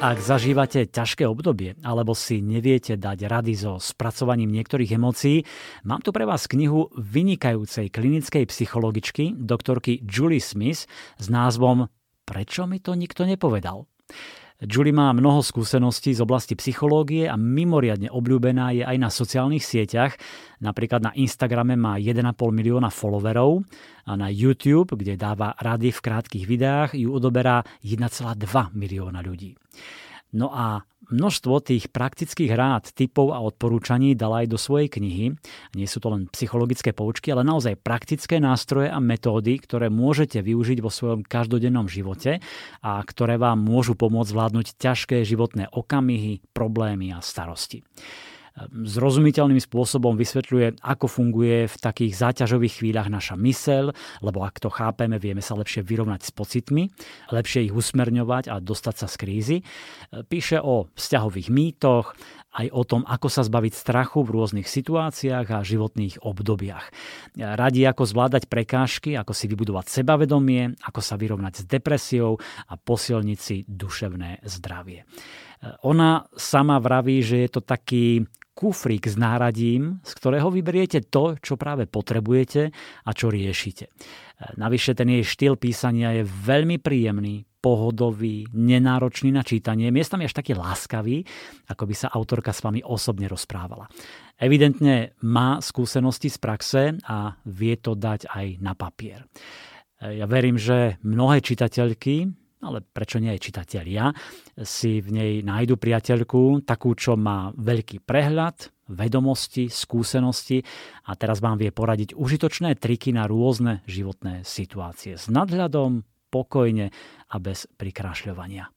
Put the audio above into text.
Ak zažívate ťažké obdobie alebo si neviete dať rady so spracovaním niektorých emócií, mám tu pre vás knihu vynikajúcej klinickej psychologičky doktorky Julie Smith s názvom Prečo mi to nikto nepovedal? Julie má mnoho skúseností z oblasti psychológie a mimoriadne obľúbená je aj na sociálnych sieťach. Napríklad na Instagrame má 1,5 milióna followerov a na YouTube, kde dáva rady v krátkých videách, ju odoberá 1,2 milióna ľudí. No a množstvo tých praktických rád, typov a odporúčaní dala aj do svojej knihy. Nie sú to len psychologické poučky, ale naozaj praktické nástroje a metódy, ktoré môžete využiť vo svojom každodennom živote a ktoré vám môžu pomôcť zvládnuť ťažké životné okamihy, problémy a starosti zrozumiteľným spôsobom vysvetľuje, ako funguje v takých záťažových chvíľach naša mysel, lebo ak to chápeme, vieme sa lepšie vyrovnať s pocitmi, lepšie ich usmerňovať a dostať sa z krízy. Píše o vzťahových mýtoch, aj o tom, ako sa zbaviť strachu v rôznych situáciách a životných obdobiach. Radí, ako zvládať prekážky, ako si vybudovať sebavedomie, ako sa vyrovnať s depresiou a posilniť si duševné zdravie. Ona sama vraví, že je to taký kufrík s náradím, z ktorého vyberiete to, čo práve potrebujete a čo riešite. Navyše ten jej štýl písania je veľmi príjemný, pohodový, nenáročný na čítanie, miestami až taký láskavý, ako by sa autorka s vami osobne rozprávala. Evidentne má skúsenosti z praxe a vie to dať aj na papier. Ja verím, že mnohé čitateľky, ale prečo nie aj čitatelia, si v nej nájdu priateľku, takú, čo má veľký prehľad, vedomosti, skúsenosti. A teraz vám vie poradiť užitočné triky na rôzne životné situácie. S nadhľadom, pokojne a bez prikrášľovania.